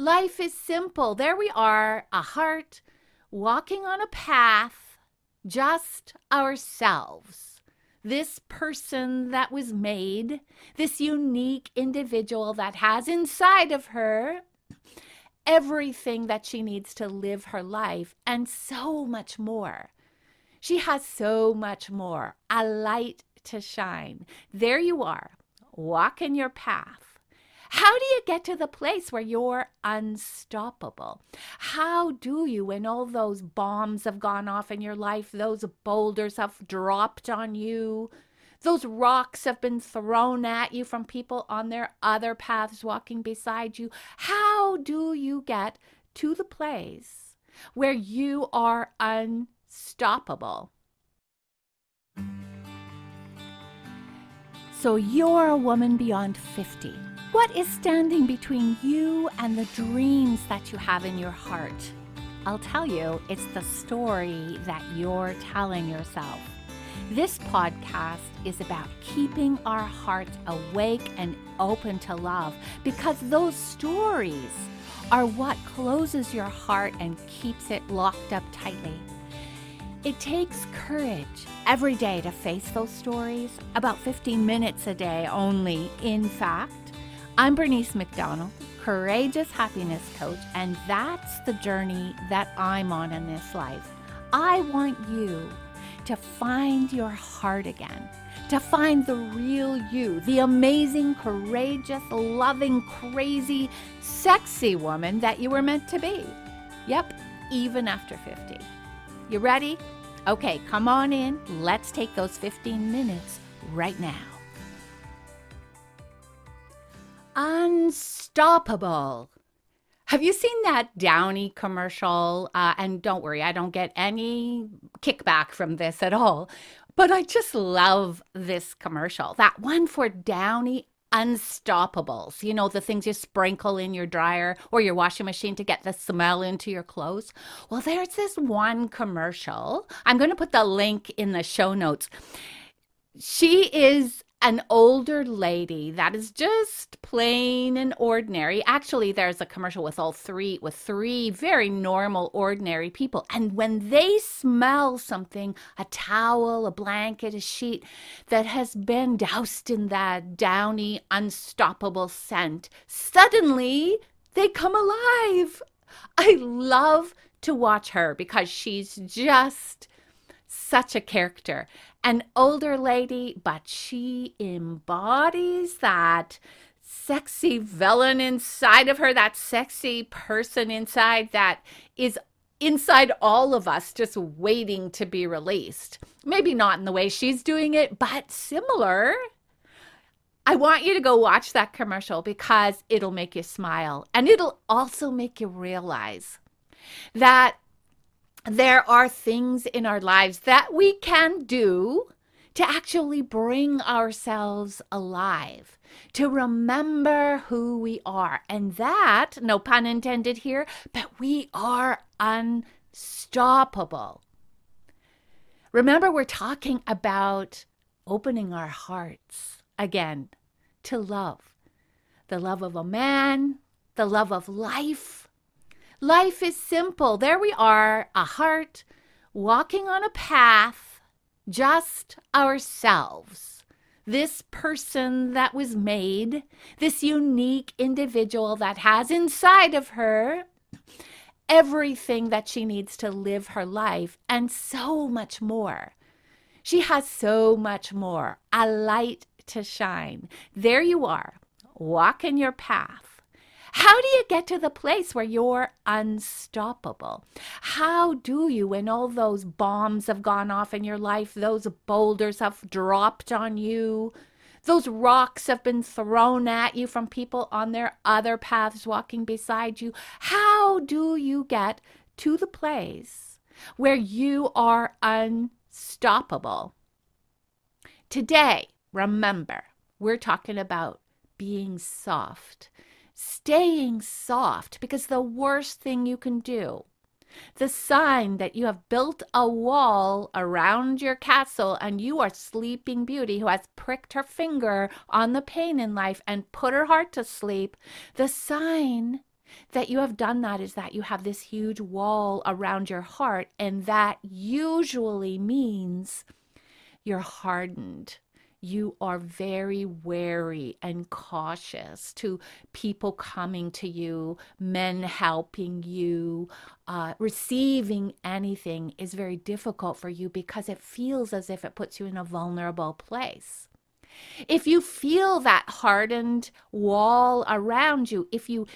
Life is simple. There we are, a heart walking on a path, just ourselves. This person that was made, this unique individual that has inside of her everything that she needs to live her life and so much more. She has so much more, a light to shine. There you are, walk in your path how do you get to the place where you're unstoppable? How do you, when all those bombs have gone off in your life, those boulders have dropped on you, those rocks have been thrown at you from people on their other paths walking beside you, how do you get to the place where you are unstoppable? So you're a woman beyond 50 what is standing between you and the dreams that you have in your heart? I'll tell you, it's the story that you're telling yourself. This podcast is about keeping our hearts awake and open to love because those stories are what closes your heart and keeps it locked up tightly. It takes courage every day to face those stories, about 15 minutes a day only, in fact. I'm Bernice McDonald, Courageous Happiness Coach, and that's the journey that I'm on in this life. I want you to find your heart again, to find the real you, the amazing, courageous, loving, crazy, sexy woman that you were meant to be. Yep, even after 50. You ready? Okay, come on in. Let's take those 15 minutes right now. Unstoppable. Have you seen that Downy commercial? Uh, and don't worry, I don't get any kickback from this at all. But I just love this commercial. That one for Downy unstoppables. You know, the things you sprinkle in your dryer or your washing machine to get the smell into your clothes. Well, there's this one commercial. I'm going to put the link in the show notes. She is an older lady that is just plain and ordinary. Actually, there's a commercial with all three, with three very normal, ordinary people. And when they smell something, a towel, a blanket, a sheet that has been doused in that downy, unstoppable scent, suddenly they come alive. I love to watch her because she's just such a character an older lady, but she embodies that sexy villain inside of her, that sexy person inside that is inside all of us just waiting to be released. Maybe not in the way she's doing it, but similar. I want you to go watch that commercial because it'll make you smile and it'll also make you realize that there are things in our lives that we can do to actually bring ourselves alive, to remember who we are. And that, no pun intended here, but we are unstoppable. Remember, we're talking about opening our hearts again to love the love of a man, the love of life, Life is simple. There we are, a heart walking on a path, just ourselves. This person that was made, this unique individual that has inside of her everything that she needs to live her life and so much more. She has so much more, a light to shine. There you are, walk in your path how do you get to the place where you're unstoppable? How do you, when all those bombs have gone off in your life, those boulders have dropped on you, those rocks have been thrown at you from people on their other paths walking beside you, how do you get to the place where you are unstoppable? Today, remember, we're talking about being soft staying soft because the worst thing you can do the sign that you have built a wall around your castle and you are sleeping beauty who has pricked her finger on the pain in life and put her heart to sleep the sign that you have done that is that you have this huge wall around your heart, and that usually means you're hardened. You are very wary and cautious to people coming to you, men helping you, uh, receiving anything is very difficult for you because it feels as if it puts you in a vulnerable place. If you feel that hardened wall around you, if you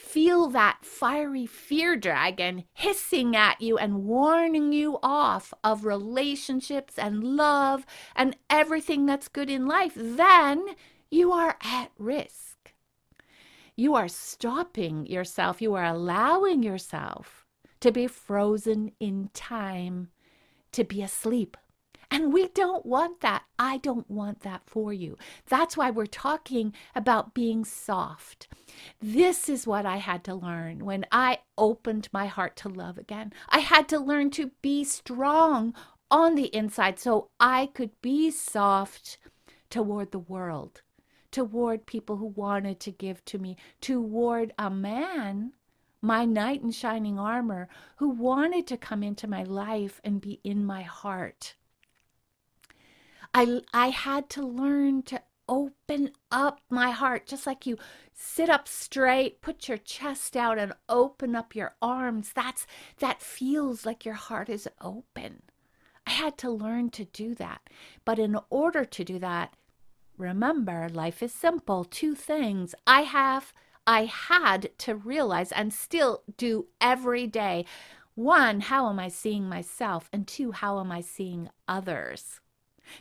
feel that fiery fear dragon hissing at you and warning you off of relationships and love and everything that's good in life, then you are at risk. You are stopping yourself, you are allowing yourself to be frozen in time, to be asleep and we don't want that. I don't want that for you. That's why we're talking about being soft. This is what I had to learn when I opened my heart to love again. I had to learn to be strong on the inside so I could be soft toward the world, toward people who wanted to give to me, toward a man my knight in shining armor, who wanted to come into my life and be in my heart. I, I had to learn to open up my heart, just like you sit up straight, put your chest out and open up your arms. That's that feels like your heart is open. I had to learn to do that. But in order to do that, remember, life is simple. Two things I have I had to realize and still do every day. One, how am I seeing myself? And two, how am I seeing others?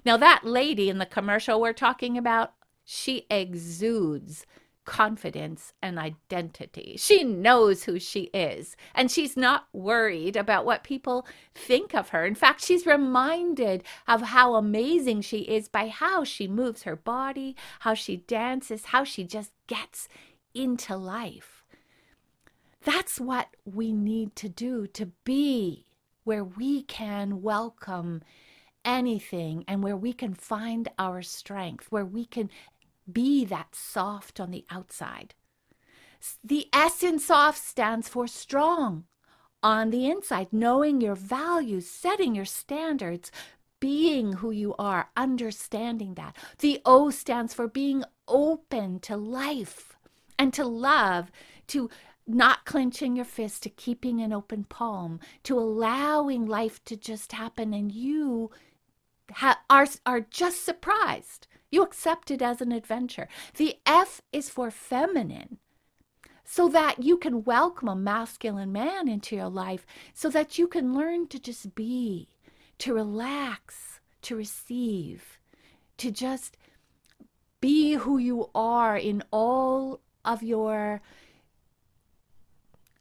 Now, that lady in the commercial we're talking about, she exudes confidence and identity. She knows who she is, and she's not worried about what people think of her. In fact, she's reminded of how amazing she is by how she moves her body, how she dances, how she just gets into life. That's what we need to do to be where we can welcome anything and where we can find our strength, where we can be that soft on the outside. The S in soft stands for strong on the inside, knowing your values, setting your standards, being who you are, understanding that. The O stands for being open to life and to love, to not clenching your fist, to keeping an open palm, to allowing life to just happen and you ha- are, are just surprised. You accept it as an adventure. The F is for feminine, so that you can welcome a masculine man into your life, so that you can learn to just be, to relax, to receive, to just be who you are in all of your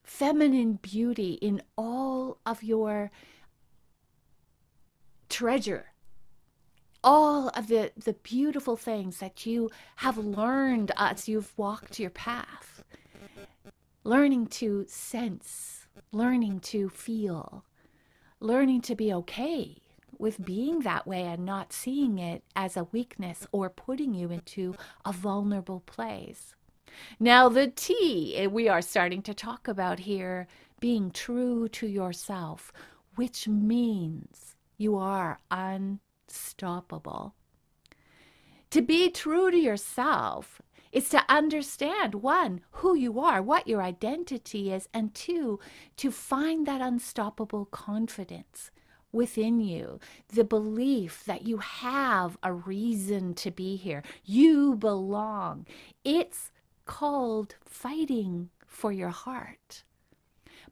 feminine beauty, in all of your treasure all of the, the beautiful things that you have learned as you've walked your path. Learning to sense, learning to feel, learning to be okay with being that way and not seeing it as a weakness or putting you into a vulnerable place. Now, the T eh, we are starting to talk about here being true to yourself, which means you are un unstoppable. To be true to yourself is to understand one, who you are, what your identity is, and two, to find that unstoppable confidence within you, the belief that you have a reason to be here. You belong. It's called fighting for your heart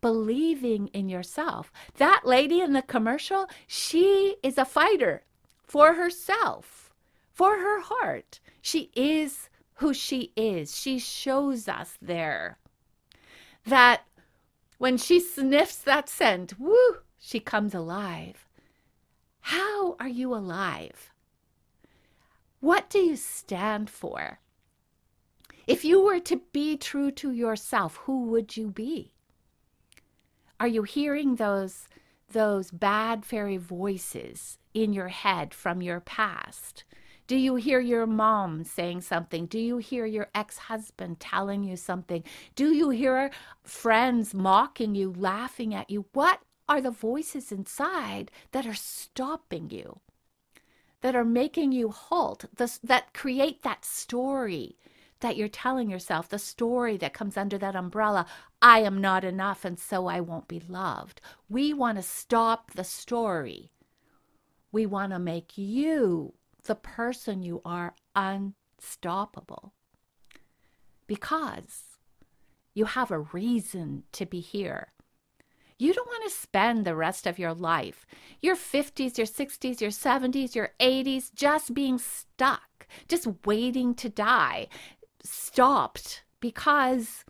believing in yourself. That lady in the commercial, she is a fighter for herself, for her heart. She is who she is. She shows us there that when she sniffs that scent, woo, she comes alive. How are you alive? What do you stand for? If you were to be true to yourself, who would you be? Are you hearing those those bad fairy voices in your head from your past? Do you hear your mom saying something? Do you hear your ex husband telling you something? Do you hear friends mocking you, laughing at you? What are the voices inside that are stopping you, that are making you halt, that create that story that you're telling yourself, the story that comes under that umbrella I am not enough and so I won't be loved. We want to stop the story. We want to make you, the person you are, unstoppable. Because you have a reason to be here. You don't want to spend the rest of your life, your 50s, your 60s, your 70s, your 80s, just being stuck, just waiting to die, stopped because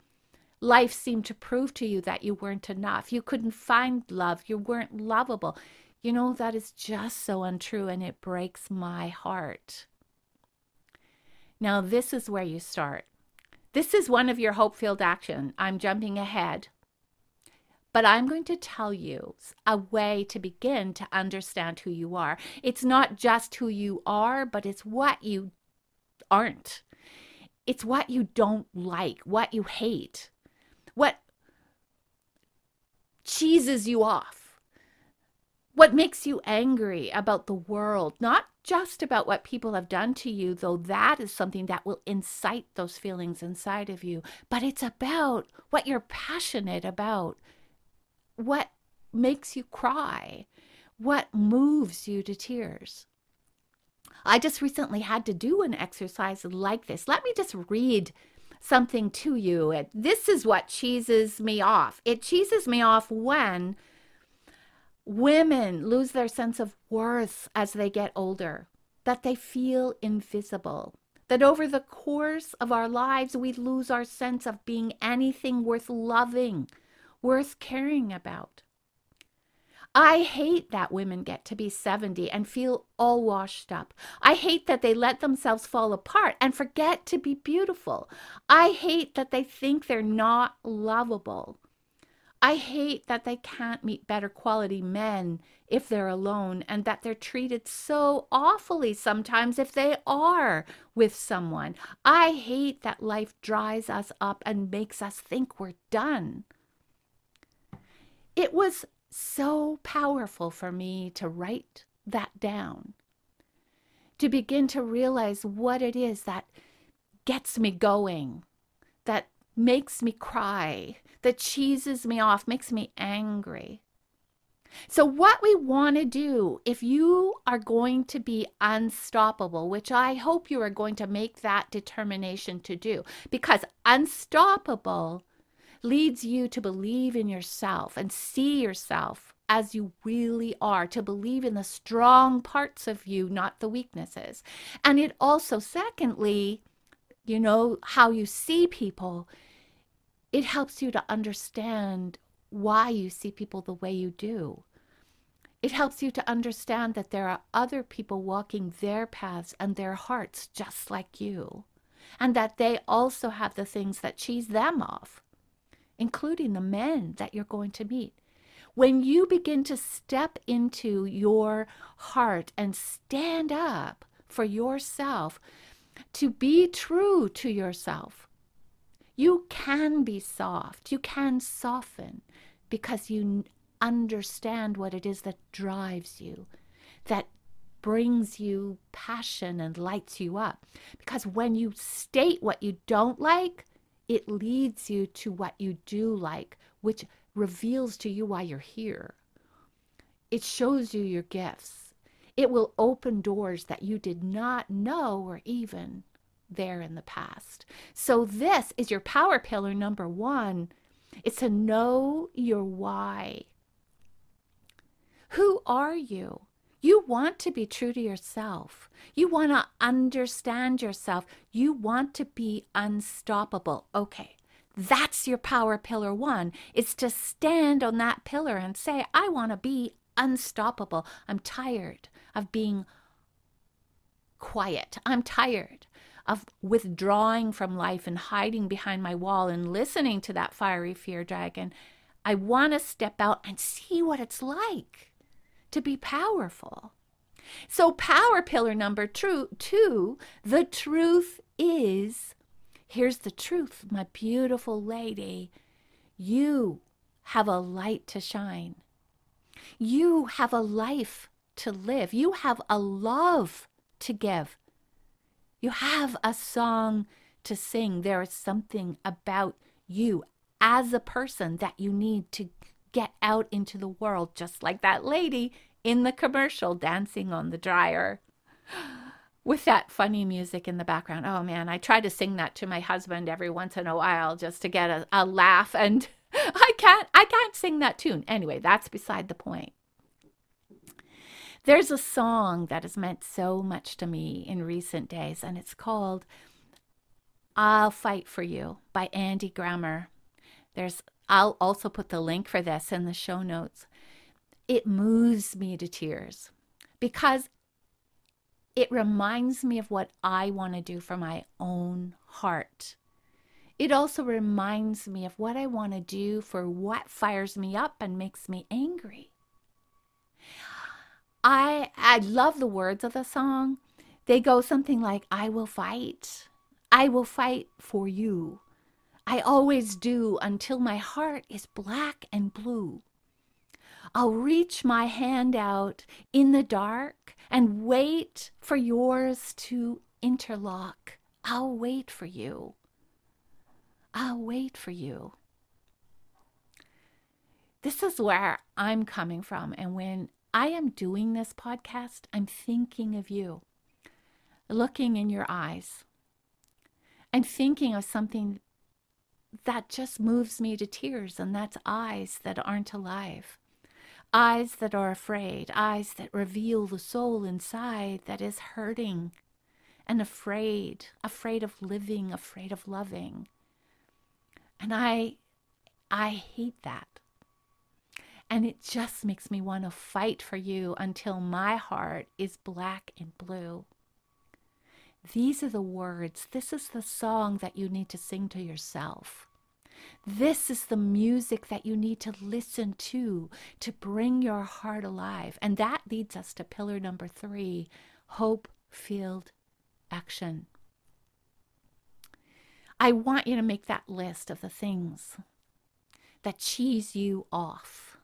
life seemed to prove to you that you weren't enough. You couldn't find love. You weren't lovable. You know, that is just so untrue and it breaks my heart. Now, this is where you start. This is one of your hope filled action. I'm jumping ahead. But I'm going to tell you a way to begin to understand who you are. It's not just who you are, but it's what you aren't. It's what you don't like, what you hate, what cheeses you off, what makes you angry about the world, not just about what people have done to you, though that is something that will incite those feelings inside of you, but it's about what you're passionate about what makes you cry, what moves you to tears. I just recently had to do an exercise like this. Let me just read something to you. This is what cheeses me off. It cheeses me off when women lose their sense of worth as they get older, that they feel invisible, that over the course of our lives, we lose our sense of being anything worth loving worth caring about. I hate that women get to be 70 and feel all washed up. I hate that they let themselves fall apart and forget to be beautiful. I hate that they think they're not lovable. I hate that they can't meet better quality men if they're alone and that they're treated so awfully sometimes if they are with someone. I hate that life dries us up and makes us think we're done. It was so powerful for me to write that down, to begin to realize what it is that gets me going, that makes me cry, that cheeses me off, makes me angry. So, what we want to do if you are going to be unstoppable, which I hope you are going to make that determination to do, because unstoppable leads you to believe in yourself and see yourself as you really are, to believe in the strong parts of you, not the weaknesses. And it also, secondly, you know, how you see people, it helps you to understand why you see people the way you do. It helps you to understand that there are other people walking their paths and their hearts just like you, and that they also have the things that cheese them off including the men that you're going to meet. When you begin to step into your heart and stand up for yourself, to be true to yourself, you can be soft, you can soften because you understand what it is that drives you, that brings you passion and lights you up. Because when you state what you don't like, it leads you to what you do like, which reveals to you why you're here. It shows you your gifts. It will open doors that you did not know were even there in the past. So, this is your power pillar number one. It's to know your why. Who are you? You want to be true to yourself. You want to understand yourself. You want to be unstoppable. Okay, that's your power pillar one. It's to stand on that pillar and say, I want to be unstoppable. I'm tired of being quiet. I'm tired of withdrawing from life and hiding behind my wall and listening to that fiery fear dragon. I want to step out and see what it's like to be powerful. So, power pillar number two, two the truth is here's the truth, my beautiful lady. You have a light to shine. You have a life to live. You have a love to give. You have a song to sing. There is something about you as a person that you need to get out into the world, just like that lady in the commercial dancing on the dryer with that funny music in the background. Oh man, I try to sing that to my husband every once in a while just to get a, a laugh and I can't I can't sing that tune. Anyway, that's beside the point. There's a song that has meant so much to me in recent days, and it's called I'll Fight for You by Andy Grammer. There's I'll also put the link for this in the show notes. It moves me to tears because it reminds me of what I want to do for my own heart. It also reminds me of what I want to do for what fires me up and makes me angry. I I love the words of the song. They go something like I will fight. I will fight for you. I always do until my heart is black and blue. I'll reach my hand out in the dark and wait for yours to interlock. I'll wait for you. I'll wait for you. This is where I'm coming from. And when I am doing this podcast, I'm thinking of you, looking in your eyes. I'm thinking of something that just moves me to tears, and that's eyes that aren't alive. Eyes that are afraid, eyes that reveal the soul inside that is hurting and afraid, afraid of living, afraid of loving. And I I hate that. And it just makes me want to fight for you until my heart is black and blue. These are the words. This is the song that you need to sing to yourself. This is the music that you need to listen to to bring your heart alive. And that leads us to pillar number three hope filled action. I want you to make that list of the things that cheese you off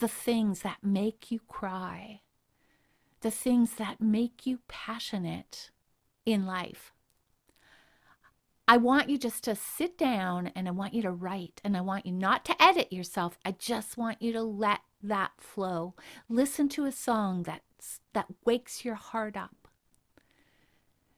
the things that make you cry, the things that make you passionate in life. I want you just to sit down and I want you to write and I want you not to edit yourself. I just want you to let that flow. Listen to a song that's, that wakes your heart up.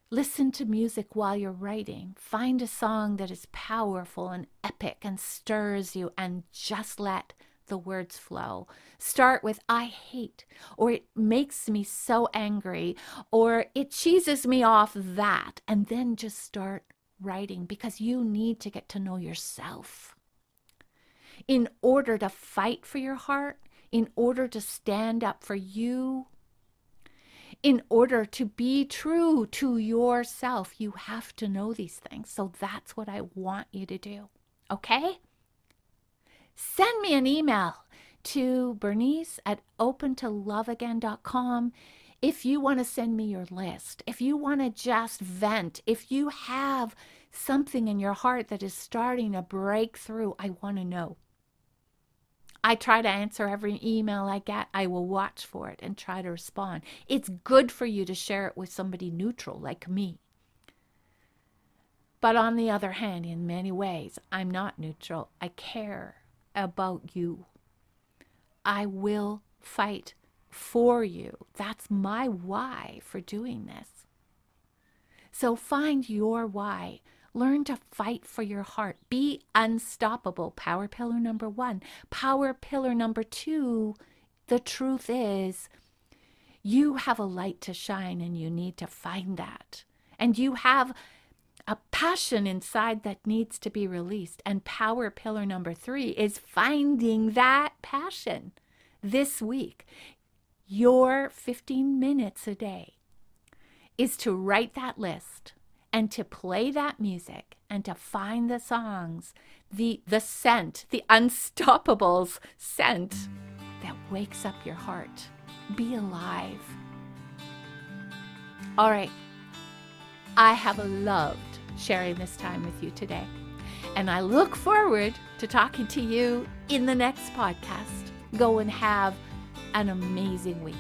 Listen to music while you're writing. Find a song that is powerful and epic and stirs you and just let the words flow. Start with I hate, or it makes me so angry, or it cheeses me off that, and then just start writing because you need to get to know yourself. In order to fight for your heart, in order to stand up for you, in order to be true to yourself, you have to know these things. So that's what I want you to do. Okay? send me an email to Bernice at opentoloveagain.com if you want to send me your list, if you want to just vent, if you have something in your heart that is starting to break through, I want to know. I try to answer every email I get. I will watch for it and try to respond. It's good for you to share it with somebody neutral like me. But on the other hand, in many ways, I'm not neutral. I care about you. I will fight for you. That's my why for doing this. So find your why. Learn to fight for your heart. Be unstoppable. Power pillar number one. Power pillar number two. The truth is, you have a light to shine and you need to find that. And you have a passion inside that needs to be released. And power pillar number three is finding that passion this week. Your 15 minutes a day is to write that list and to play that music and to find the songs, the, the scent, the unstoppables scent that wakes up your heart. Be alive. All right. I have loved sharing this time with you today. And I look forward to talking to you in the next podcast. Go and have an amazing week.